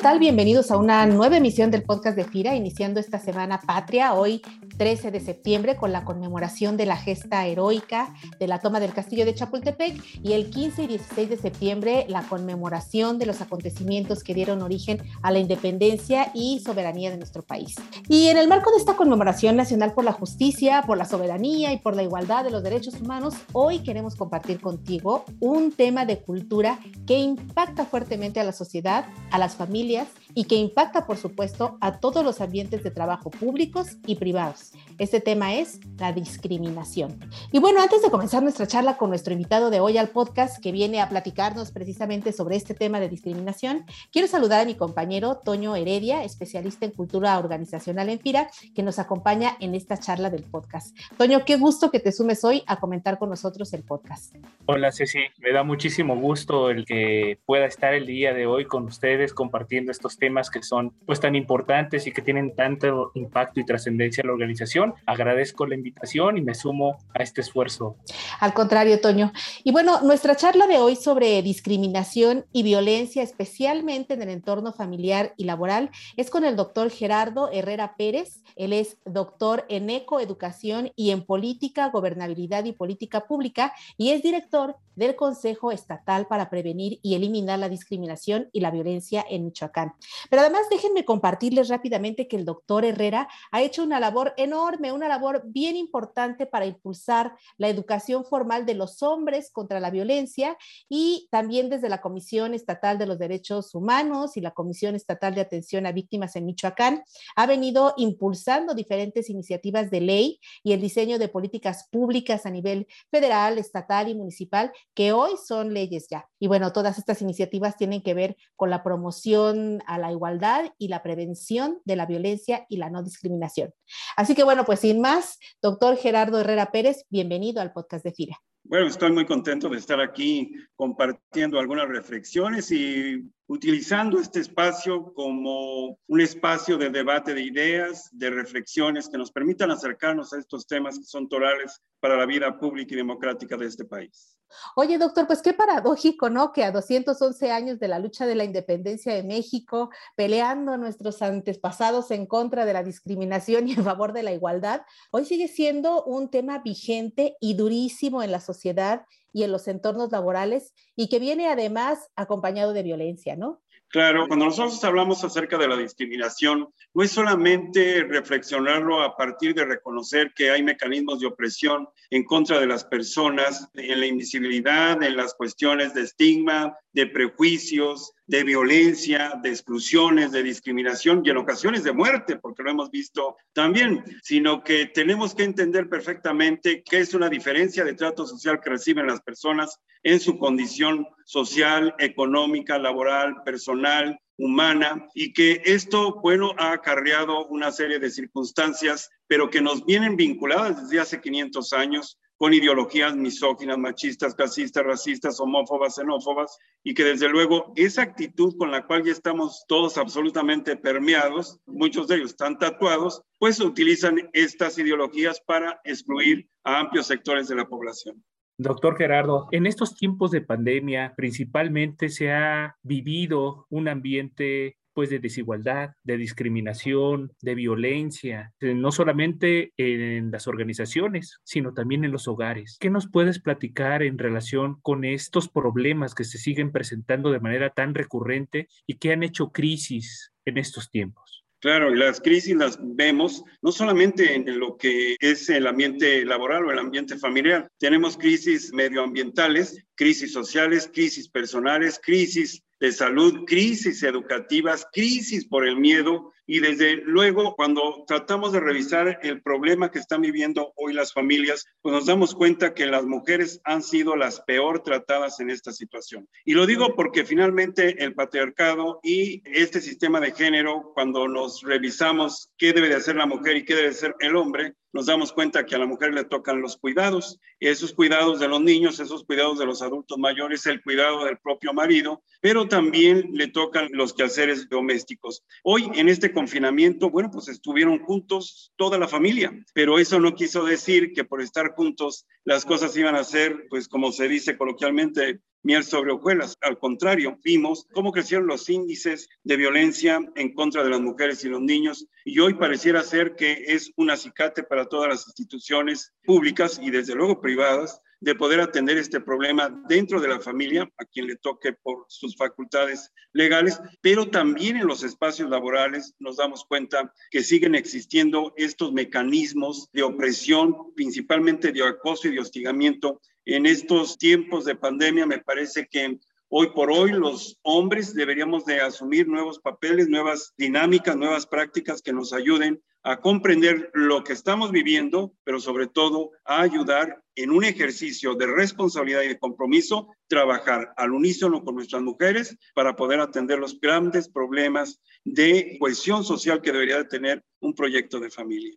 tal? Bienvenidos a una nueva emisión del podcast de FIRA, iniciando esta semana patria, hoy 13 de septiembre, con la conmemoración de la gesta heroica de la toma del castillo de Chapultepec, y el 15 y 16 de septiembre, la conmemoración de los acontecimientos que dieron origen a la independencia y soberanía de nuestro país. Y en el marco de esta conmemoración nacional por la justicia, por la soberanía y por la igualdad de los derechos humanos, hoy queremos compartir contigo un tema de cultura que impacta fuertemente a la sociedad, a las familias y que impacta, por supuesto, a todos los ambientes de trabajo públicos y privados. Este tema es la discriminación. Y bueno, antes de comenzar nuestra charla con nuestro invitado de hoy al podcast, que viene a platicarnos precisamente sobre este tema de discriminación, quiero saludar a mi compañero Toño Heredia, especialista en cultura organizacional en FIRA, que nos acompaña en esta charla del podcast. Toño, qué gusto que te sumes hoy a comentar con nosotros el podcast. Hola Ceci, me da muchísimo gusto el que pueda estar el día de hoy con ustedes compartiendo estos temas que son pues tan importantes y que tienen tanto impacto y trascendencia en la organización. Agradezco la invitación y me sumo a este esfuerzo. Al contrario, Toño. Y bueno, nuestra charla de hoy sobre discriminación y violencia, especialmente en el entorno familiar y laboral, es con el doctor Gerardo Herrera Pérez. Él es doctor en ecoeducación y en política, gobernabilidad y política pública y es director del Consejo Estatal para Prevenir y Eliminar la Discriminación y la Violencia en Michoacán. Pero además déjenme compartirles rápidamente que el doctor Herrera ha hecho una labor enorme, una labor bien importante para impulsar la educación formal de los hombres contra la violencia y también desde la Comisión Estatal de los Derechos Humanos y la Comisión Estatal de Atención a Víctimas en Michoacán, ha venido impulsando diferentes iniciativas de ley y el diseño de políticas públicas a nivel federal, estatal y municipal que hoy son leyes ya. Y bueno, todas estas iniciativas tienen que ver con la promoción a la igualdad y la prevención de la violencia y la no discriminación. Así que bueno, pues sin más, doctor Gerardo Herrera Pérez, bienvenido al podcast de FIRA. Bueno, estoy muy contento de estar aquí compartiendo algunas reflexiones y utilizando este espacio como un espacio de debate de ideas, de reflexiones que nos permitan acercarnos a estos temas que son torales para la vida pública y democrática de este país. Oye, doctor, pues qué paradójico, ¿no? Que a 211 años de la lucha de la independencia de México, peleando nuestros antepasados en contra de la discriminación y en favor de la igualdad, hoy sigue siendo un tema vigente y durísimo en la sociedad y en los entornos laborales y que viene además acompañado de violencia, ¿no? Claro, cuando nosotros hablamos acerca de la discriminación, no es solamente reflexionarlo a partir de reconocer que hay mecanismos de opresión en contra de las personas, en la invisibilidad, en las cuestiones de estigma, de prejuicios, de violencia, de exclusiones, de discriminación y en ocasiones de muerte, porque lo hemos visto también, sino que tenemos que entender perfectamente qué es una diferencia de trato social que reciben las personas en su condición social, económica, laboral, personal, humana, y que esto, bueno, ha acarreado una serie de circunstancias, pero que nos vienen vinculadas desde hace 500 años con ideologías misóginas, machistas, clasistas, racistas, homófobas, xenófobas, y que desde luego esa actitud con la cual ya estamos todos absolutamente permeados, muchos de ellos están tatuados, pues utilizan estas ideologías para excluir a amplios sectores de la población. Doctor Gerardo, en estos tiempos de pandemia principalmente se ha vivido un ambiente pues de desigualdad, de discriminación, de violencia, eh, no solamente en las organizaciones, sino también en los hogares. ¿Qué nos puedes platicar en relación con estos problemas que se siguen presentando de manera tan recurrente y que han hecho crisis en estos tiempos? Claro, y las crisis las vemos no solamente en lo que es el ambiente laboral o el ambiente familiar, tenemos crisis medioambientales, crisis sociales, crisis personales, crisis de salud, crisis educativas, crisis por el miedo y desde luego cuando tratamos de revisar el problema que están viviendo hoy las familias, pues nos damos cuenta que las mujeres han sido las peor tratadas en esta situación. Y lo digo porque finalmente el patriarcado y este sistema de género, cuando nos revisamos qué debe de hacer la mujer y qué debe de ser el hombre, nos damos cuenta que a la mujer le tocan los cuidados, esos cuidados de los niños, esos cuidados de los adultos mayores, el cuidado del propio marido, pero también le tocan los quehaceres domésticos. Hoy en este confinamiento, bueno, pues estuvieron juntos toda la familia, pero eso no quiso decir que por estar juntos las cosas iban a ser, pues como se dice coloquialmente, miel sobre hojuelas. Al contrario, vimos cómo crecieron los índices de violencia en contra de las mujeres y los niños y hoy pareciera ser que es un acicate para todas las instituciones públicas y desde luego privadas de poder atender este problema dentro de la familia, a quien le toque por sus facultades legales, pero también en los espacios laborales nos damos cuenta que siguen existiendo estos mecanismos de opresión, principalmente de acoso y de hostigamiento. En estos tiempos de pandemia me parece que Hoy por hoy los hombres deberíamos de asumir nuevos papeles, nuevas dinámicas, nuevas prácticas que nos ayuden a comprender lo que estamos viviendo, pero sobre todo a ayudar en un ejercicio de responsabilidad y de compromiso, trabajar al unísono con nuestras mujeres para poder atender los grandes problemas de cohesión social que debería de tener un proyecto de familia.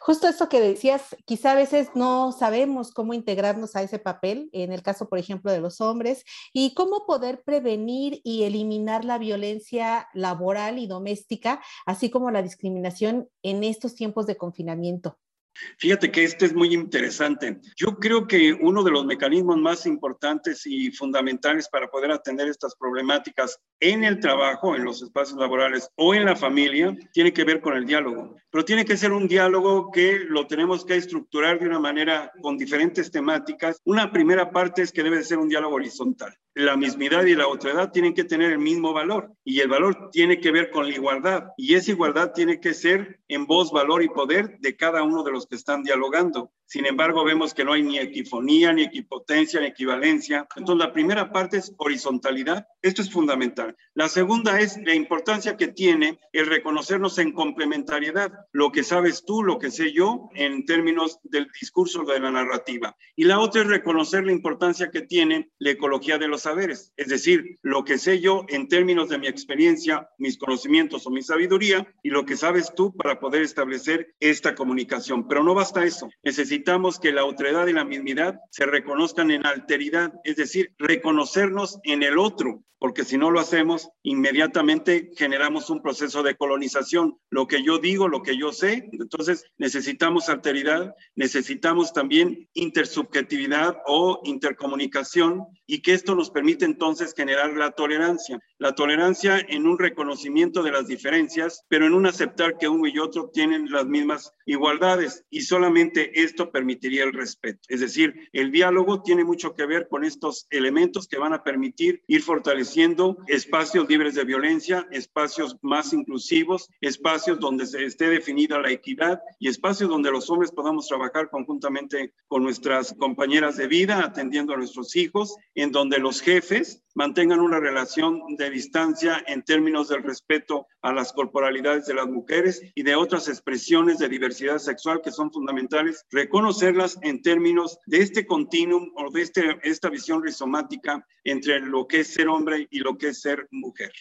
Justo eso que decías, quizá a veces no sabemos cómo integrarnos a ese papel, en el caso, por ejemplo, de los hombres, y cómo poder prevenir y eliminar la violencia laboral y doméstica, así como la discriminación en estos tiempos de confinamiento. Fíjate que este es muy interesante. Yo creo que uno de los mecanismos más importantes y fundamentales para poder atender estas problemáticas en el trabajo, en los espacios laborales o en la familia, tiene que ver con el diálogo. Pero tiene que ser un diálogo que lo tenemos que estructurar de una manera con diferentes temáticas. Una primera parte es que debe de ser un diálogo horizontal la mismidad y la otredad tienen que tener el mismo valor y el valor tiene que ver con la igualdad y esa igualdad tiene que ser en voz, valor y poder de cada uno de los que están dialogando. Sin embargo, vemos que no hay ni equifonía, ni equipotencia, ni equivalencia. Entonces, la primera parte es horizontalidad. Esto es fundamental. La segunda es la importancia que tiene el reconocernos en complementariedad. Lo que sabes tú, lo que sé yo, en términos del discurso de la narrativa. Y la otra es reconocer la importancia que tiene la ecología de los saberes. Es decir, lo que sé yo en términos de mi experiencia, mis conocimientos o mi sabiduría, y lo que sabes tú para poder establecer esta comunicación. Pero no basta eso. Necesitamos necesitamos que la otredad y la mismidad se reconozcan en alteridad, es decir, reconocernos en el otro, porque si no lo hacemos, inmediatamente generamos un proceso de colonización. Lo que yo digo, lo que yo sé, entonces necesitamos alteridad, necesitamos también intersubjetividad o intercomunicación y que esto nos permite entonces generar la tolerancia. La tolerancia en un reconocimiento de las diferencias, pero en un aceptar que uno y otro tienen las mismas igualdades y solamente esto permitiría el respeto. Es decir, el diálogo tiene mucho que ver con estos elementos que van a permitir ir fortaleciendo espacios libres de violencia, espacios más inclusivos, espacios donde se esté definida la equidad y espacios donde los hombres podamos trabajar conjuntamente con nuestras compañeras de vida, atendiendo a nuestros hijos, en donde los jefes mantengan una relación de distancia en términos del respeto a las corporalidades de las mujeres y de otras expresiones de diversidad sexual que son fundamentales, reconocerlas en términos de este continuum o de este, esta visión rizomática entre lo que es ser hombre y lo que es ser mujer.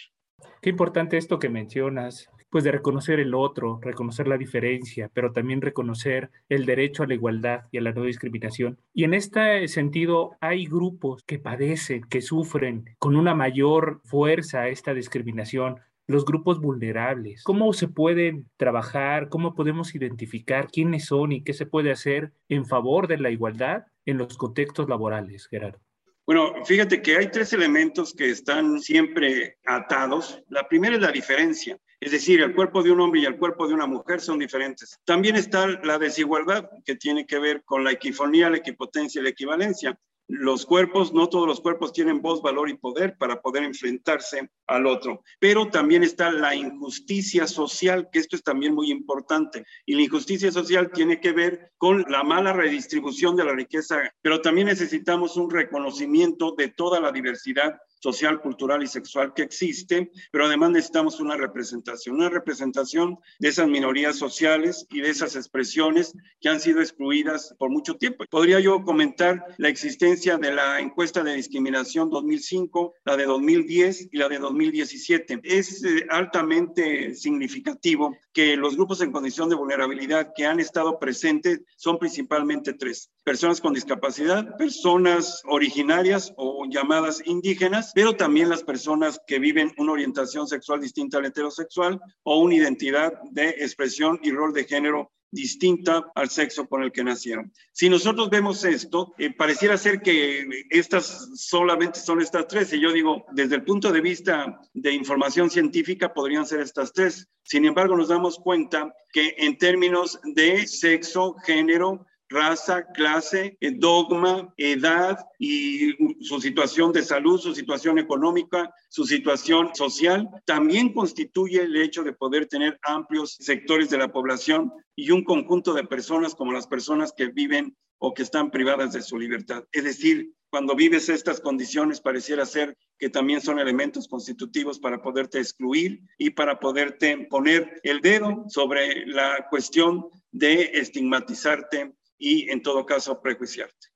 Qué importante esto que mencionas, pues de reconocer el otro, reconocer la diferencia, pero también reconocer el derecho a la igualdad y a la no discriminación. Y en este sentido, hay grupos que padecen, que sufren con una mayor fuerza esta discriminación, los grupos vulnerables. ¿Cómo se pueden trabajar? ¿Cómo podemos identificar quiénes son y qué se puede hacer en favor de la igualdad en los contextos laborales, Gerardo? Bueno, fíjate que hay tres elementos que están siempre atados. La primera es la diferencia. Es decir, el cuerpo de un hombre y el cuerpo de una mujer son diferentes. También está la desigualdad, que tiene que ver con la equifonía, la equipotencia y la equivalencia los cuerpos, no todos los cuerpos tienen voz, valor y poder para poder enfrentarse al otro. Pero también está la injusticia social, que esto es también muy importante. Y la injusticia social tiene que ver con la mala redistribución de la riqueza, pero también necesitamos un reconocimiento de toda la diversidad social, cultural y sexual que existe, pero además necesitamos una representación, una representación de esas minorías sociales y de esas expresiones que han sido excluidas por mucho tiempo. Podría yo comentar la existencia de la encuesta de discriminación 2005, la de 2010 y la de 2017. Es eh, altamente significativo que los grupos en condición de vulnerabilidad que han estado presentes son principalmente tres. Personas con discapacidad, personas originarias o llamadas indígenas pero también las personas que viven una orientación sexual distinta al heterosexual o una identidad de expresión y rol de género distinta al sexo con el que nacieron. Si nosotros vemos esto, eh, pareciera ser que estas solamente son estas tres, y yo digo, desde el punto de vista de información científica, podrían ser estas tres. Sin embargo, nos damos cuenta que en términos de sexo, género, raza, clase, eh, dogma, edad y su situación de salud, su situación económica, su situación social, también constituye el hecho de poder tener amplios sectores de la población y un conjunto de personas como las personas que viven o que están privadas de su libertad. Es decir, cuando vives estas condiciones pareciera ser que también son elementos constitutivos para poderte excluir y para poderte poner el dedo sobre la cuestión de estigmatizarte y en todo caso prejuiciarte.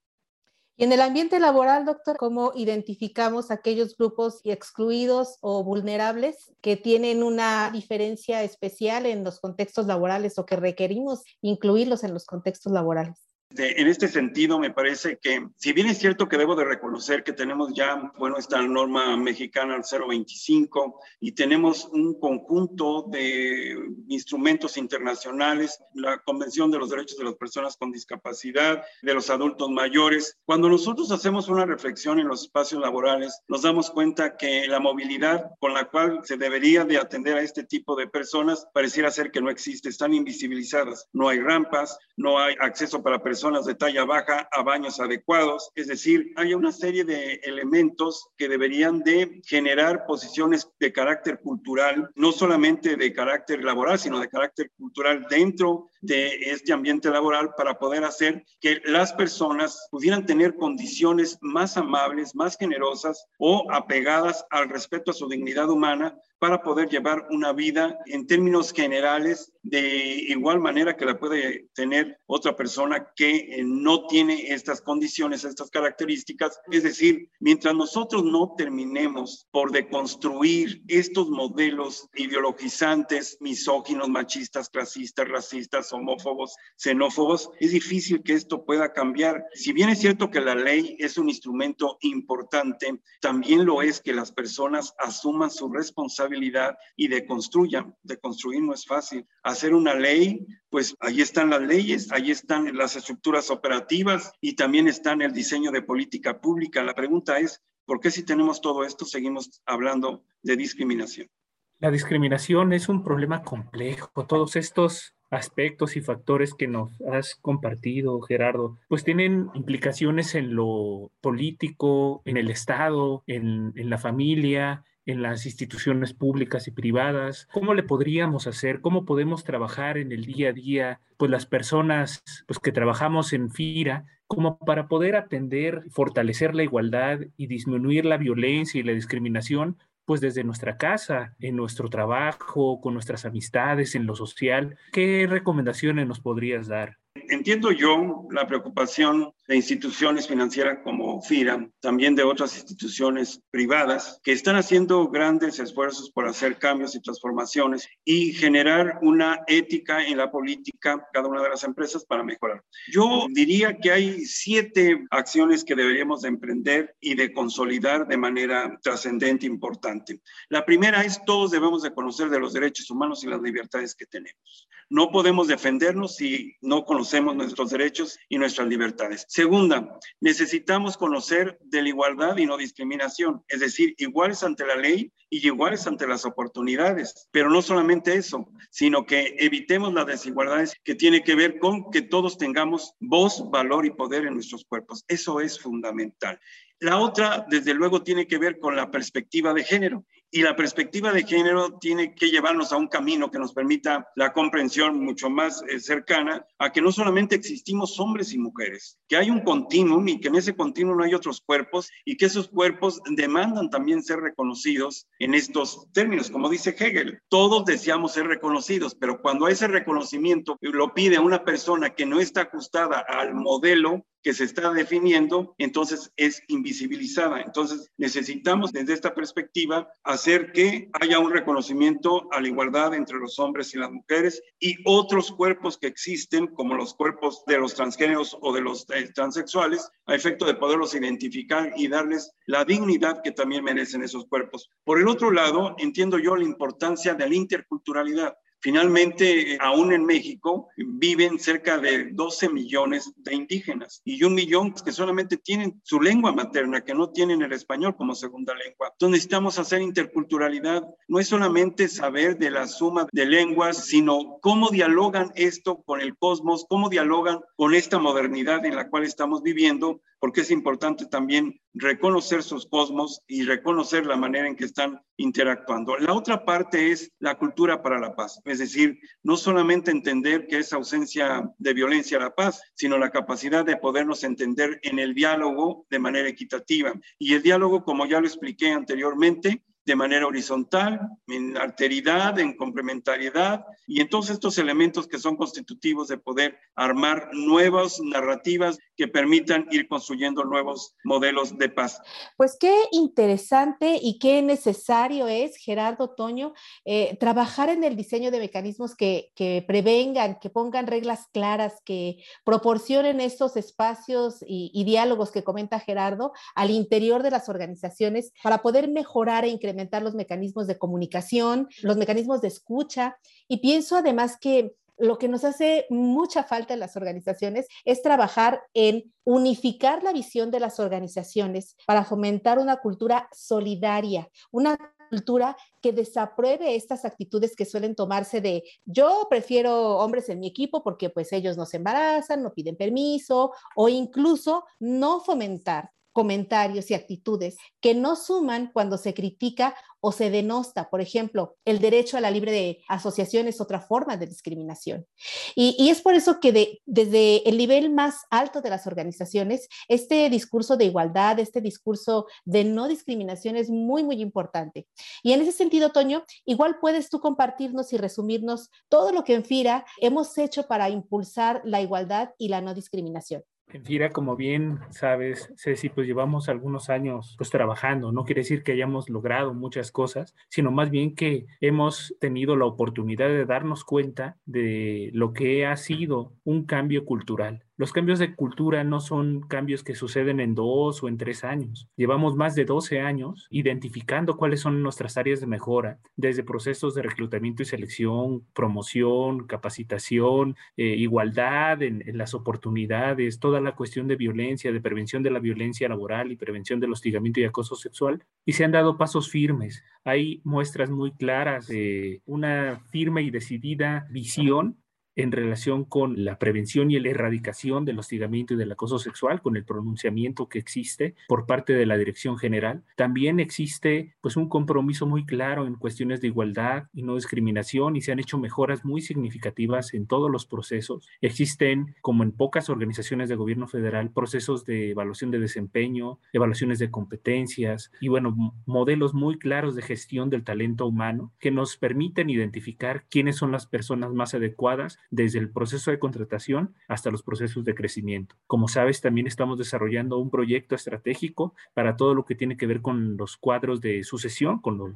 Y en el ambiente laboral, doctor, ¿cómo identificamos aquellos grupos excluidos o vulnerables que tienen una diferencia especial en los contextos laborales o que requerimos incluirlos en los contextos laborales? En este sentido, me parece que, si bien es cierto que debo de reconocer que tenemos ya, bueno, esta norma mexicana al 025 y tenemos un conjunto de instrumentos internacionales, la Convención de los Derechos de las Personas con Discapacidad, de los adultos mayores, cuando nosotros hacemos una reflexión en los espacios laborales, nos damos cuenta que la movilidad con la cual se debería de atender a este tipo de personas pareciera ser que no existe, están invisibilizadas, no hay rampas, no hay acceso para personas personas de talla baja a baños adecuados. Es decir, hay una serie de elementos que deberían de generar posiciones de carácter cultural, no solamente de carácter laboral, sino de carácter cultural dentro de este ambiente laboral para poder hacer que las personas pudieran tener condiciones más amables, más generosas o apegadas al respeto a su dignidad humana para poder llevar una vida en términos generales de igual manera que la puede tener otra persona que eh, no tiene estas condiciones, estas características. Es decir, mientras nosotros no terminemos por deconstruir estos modelos ideologizantes, misóginos, machistas, clasistas, racistas, homófobos, xenófobos, es difícil que esto pueda cambiar. Si bien es cierto que la ley es un instrumento importante, también lo es que las personas asuman su responsabilidad y deconstruyan. Deconstruir no es fácil. Hacer una ley, pues ahí están las leyes, ahí están las estructuras operativas y también está en el diseño de política pública. La pregunta es, ¿por qué si tenemos todo esto seguimos hablando de discriminación? La discriminación es un problema complejo. Todos estos aspectos y factores que nos has compartido, Gerardo, pues tienen implicaciones en lo político, en el Estado, en, en la familia, en las instituciones públicas y privadas? ¿Cómo le podríamos hacer? ¿Cómo podemos trabajar en el día a día? Pues las personas pues, que trabajamos en FIRA, como para poder atender, fortalecer la igualdad y disminuir la violencia y la discriminación, pues desde nuestra casa, en nuestro trabajo, con nuestras amistades, en lo social. ¿Qué recomendaciones nos podrías dar? Entiendo yo la preocupación de instituciones financieras como FIRA, también de otras instituciones privadas, que están haciendo grandes esfuerzos por hacer cambios y transformaciones y generar una ética en la política, cada una de las empresas, para mejorar. Yo diría que hay siete acciones que deberíamos de emprender y de consolidar de manera trascendente, importante. La primera es todos debemos de conocer de los derechos humanos y las libertades que tenemos. No podemos defendernos si no conocemos nuestros derechos y nuestras libertades. Segunda, necesitamos conocer de la igualdad y no discriminación, es decir, iguales ante la ley y iguales ante las oportunidades. Pero no solamente eso, sino que evitemos las desigualdades que tiene que ver con que todos tengamos voz, valor y poder en nuestros cuerpos. Eso es fundamental. La otra, desde luego, tiene que ver con la perspectiva de género. Y la perspectiva de género tiene que llevarnos a un camino que nos permita la comprensión mucho más eh, cercana a que no solamente existimos hombres y mujeres, que hay un continuum y que en ese continuum hay otros cuerpos y que esos cuerpos demandan también ser reconocidos en estos términos. Como dice Hegel, todos deseamos ser reconocidos, pero cuando ese reconocimiento lo pide una persona que no está ajustada al modelo que se está definiendo, entonces es invisibilizada. Entonces necesitamos desde esta perspectiva hacer que haya un reconocimiento a la igualdad entre los hombres y las mujeres y otros cuerpos que existen, como los cuerpos de los transgéneros o de los eh, transexuales, a efecto de poderlos identificar y darles la dignidad que también merecen esos cuerpos. Por el otro lado, entiendo yo la importancia de la interculturalidad. Finalmente, eh, aún en México viven cerca de 12 millones de indígenas y un millón que solamente tienen su lengua materna, que no tienen el español como segunda lengua. Entonces necesitamos hacer interculturalidad. No es solamente saber de la suma de lenguas, sino cómo dialogan esto con el cosmos, cómo dialogan con esta modernidad en la cual estamos viviendo porque es importante también reconocer sus cosmos y reconocer la manera en que están interactuando. La otra parte es la cultura para la paz, es decir, no solamente entender que es ausencia de violencia la paz, sino la capacidad de podernos entender en el diálogo de manera equitativa. Y el diálogo, como ya lo expliqué anteriormente, de manera horizontal, en alteridad, en complementariedad, y entonces estos elementos que son constitutivos de poder armar nuevas narrativas que permitan ir construyendo nuevos modelos de paz. Pues qué interesante y qué necesario es, Gerardo Toño, eh, trabajar en el diseño de mecanismos que, que, prevengan, que pongan reglas claras, que proporcionen estos espacios y, y diálogos que comenta Gerardo al interior de las organizaciones para poder mejorar e incrementar los mecanismos de comunicación, los mecanismos de escucha. Y pienso además que lo que nos hace mucha falta en las organizaciones es trabajar en unificar la visión de las organizaciones para fomentar una cultura solidaria, una cultura que desapruebe estas actitudes que suelen tomarse de yo prefiero hombres en mi equipo porque pues ellos no se embarazan, no piden permiso o incluso no fomentar comentarios y actitudes que no suman cuando se critica o se denosta. Por ejemplo, el derecho a la libre asociación es otra forma de discriminación. Y, es por eso que desde el nivel más alto de las organizaciones, este discurso de igualdad, este discurso de no discriminación es muy, muy importante. Y en ese sentido, Toño, igual puedes tú compartirnos y resumirnos todo lo que en FIRA hemos hecho para impulsar la igualdad y la no discriminación. FIRA, como bien sabes, Ceci, pues llevamos algunos años pues trabajando. No quiere decir que hayamos logrado muchas cosas, sino más bien que hemos tenido la oportunidad de darnos cuenta de lo que ha sido un cambio cultural los cambios de cultura no son cambios que suceden en dos o en tres años. Llevamos más de 12 años identificando cuáles son nuestras áreas de mejora, desde procesos de reclutamiento y selección, promoción, capacitación, eh, igualdad en, en, las oportunidades, toda la cuestión de violencia, de prevención de la violencia laboral y prevención del hostigamiento y acoso sexual. Y se han dado pasos firmes. Hay muestras muy claras de una firme y decidida visión en relación con la prevención y la erradicación del hostigamiento y del acoso sexual, con el pronunciamiento que existe por parte de la Dirección General. También existe pues un compromiso muy claro en cuestiones de igualdad y no discriminación y se han hecho mejoras muy significativas en todos los procesos. Existen, como en pocas organizaciones de gobierno federal, procesos de evaluación de desempeño, evaluaciones de competencias y bueno, modelos muy claros de gestión del talento humano que nos permiten identificar quiénes son las personas más adecuadas desde el proceso de contratación hasta los procesos de crecimiento. Como sabes, también estamos desarrollando un proyecto estratégico para todo lo que tiene que ver con los cuadros de sucesión, con los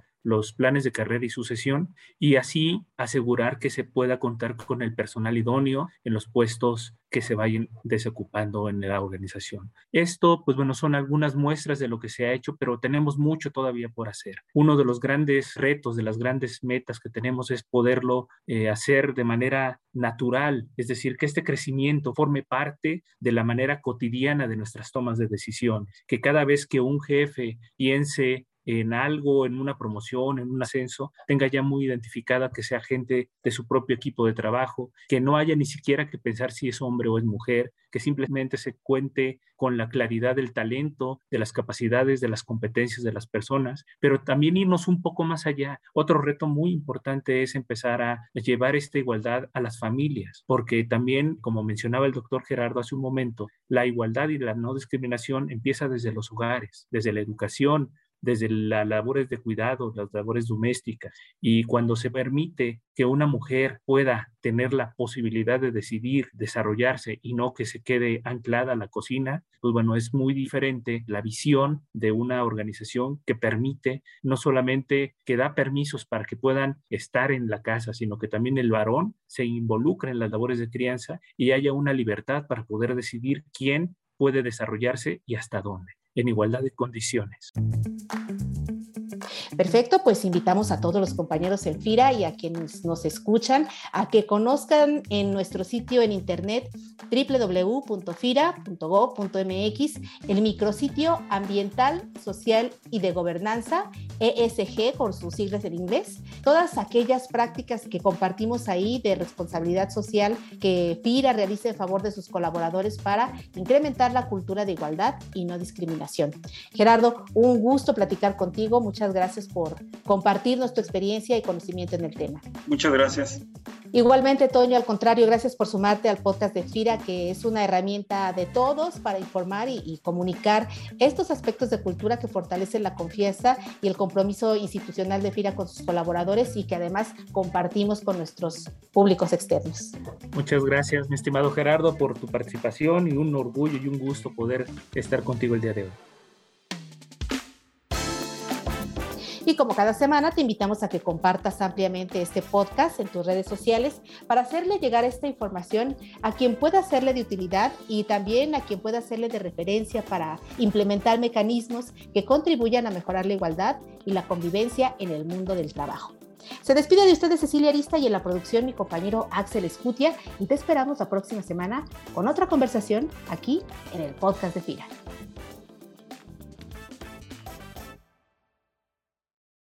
planes de carrera y sucesión, y así asegurar que se pueda contar con el personal idóneo en los puestos que se vayan desocupando en la organización. Esto, pues bueno, son algunas muestras de lo que se ha hecho, pero tenemos mucho todavía por hacer. Uno de los grandes retos, de las grandes metas que tenemos es poderlo eh, hacer de manera natural, es decir, que este crecimiento forme parte de la manera cotidiana de nuestras tomas de decisión, que cada vez que un jefe piense en algo, en una promoción, en un ascenso, tenga ya muy identificada que sea gente de su propio equipo de trabajo, que no haya ni siquiera que pensar si es hombre o es mujer, que simplemente se cuente con la claridad del talento, de las capacidades, de las competencias de las personas, pero también irnos un poco más allá. Otro reto muy importante es empezar a llevar esta igualdad a las familias, porque también, como mencionaba el doctor Gerardo hace un momento, la igualdad y la no discriminación empieza desde los hogares, desde la educación, desde las labores de cuidado, las labores domésticas. Y cuando se permite que una mujer pueda tener la posibilidad de decidir desarrollarse y no que se quede anclada a la cocina, pues bueno, es muy diferente la visión de una organización que permite no solamente que da permisos para que puedan estar en la casa, sino que también el varón se involucre en las labores de crianza y haya una libertad para poder decidir quién puede desarrollarse y hasta dónde, en igualdad de condiciones. Perfecto, pues invitamos a todos los compañeros en FIRA y a quienes nos escuchan a que conozcan en nuestro sitio en internet www.fira.gov.mx el micrositio ambiental, social y de gobernanza, ESG por sus siglas en inglés, todas aquellas prácticas que compartimos ahí de responsabilidad social que FIRA realiza en favor de sus colaboradores para incrementar la cultura de igualdad y no discriminación. Gerardo, un gusto platicar contigo, muchas gracias por compartirnos tu experiencia y conocimiento en el tema. Muchas gracias. Igualmente, Toño, al contrario, gracias por sumarte al podcast de FIRA, que es una herramienta de todos para informar y, comunicar estos aspectos de cultura que fortalecen la confianza y el compromiso institucional de FIRA con sus colaboradores y que además compartimos con nuestros públicos externos. Muchas gracias, mi estimado Gerardo, por tu participación y un orgullo y un gusto poder estar contigo el día de hoy. Y como cada semana, te invitamos a que compartas ampliamente este podcast en tus redes sociales para hacerle llegar esta información a quien pueda hacerle de utilidad y también a quien pueda hacerle de referencia para implementar mecanismos que contribuyan a mejorar la igualdad y la convivencia en el mundo del trabajo. Se despide de ustedes Cecilia Arista y en la producción mi compañero Axel Escutia y te esperamos la próxima semana con otra conversación aquí en el podcast de FIRA.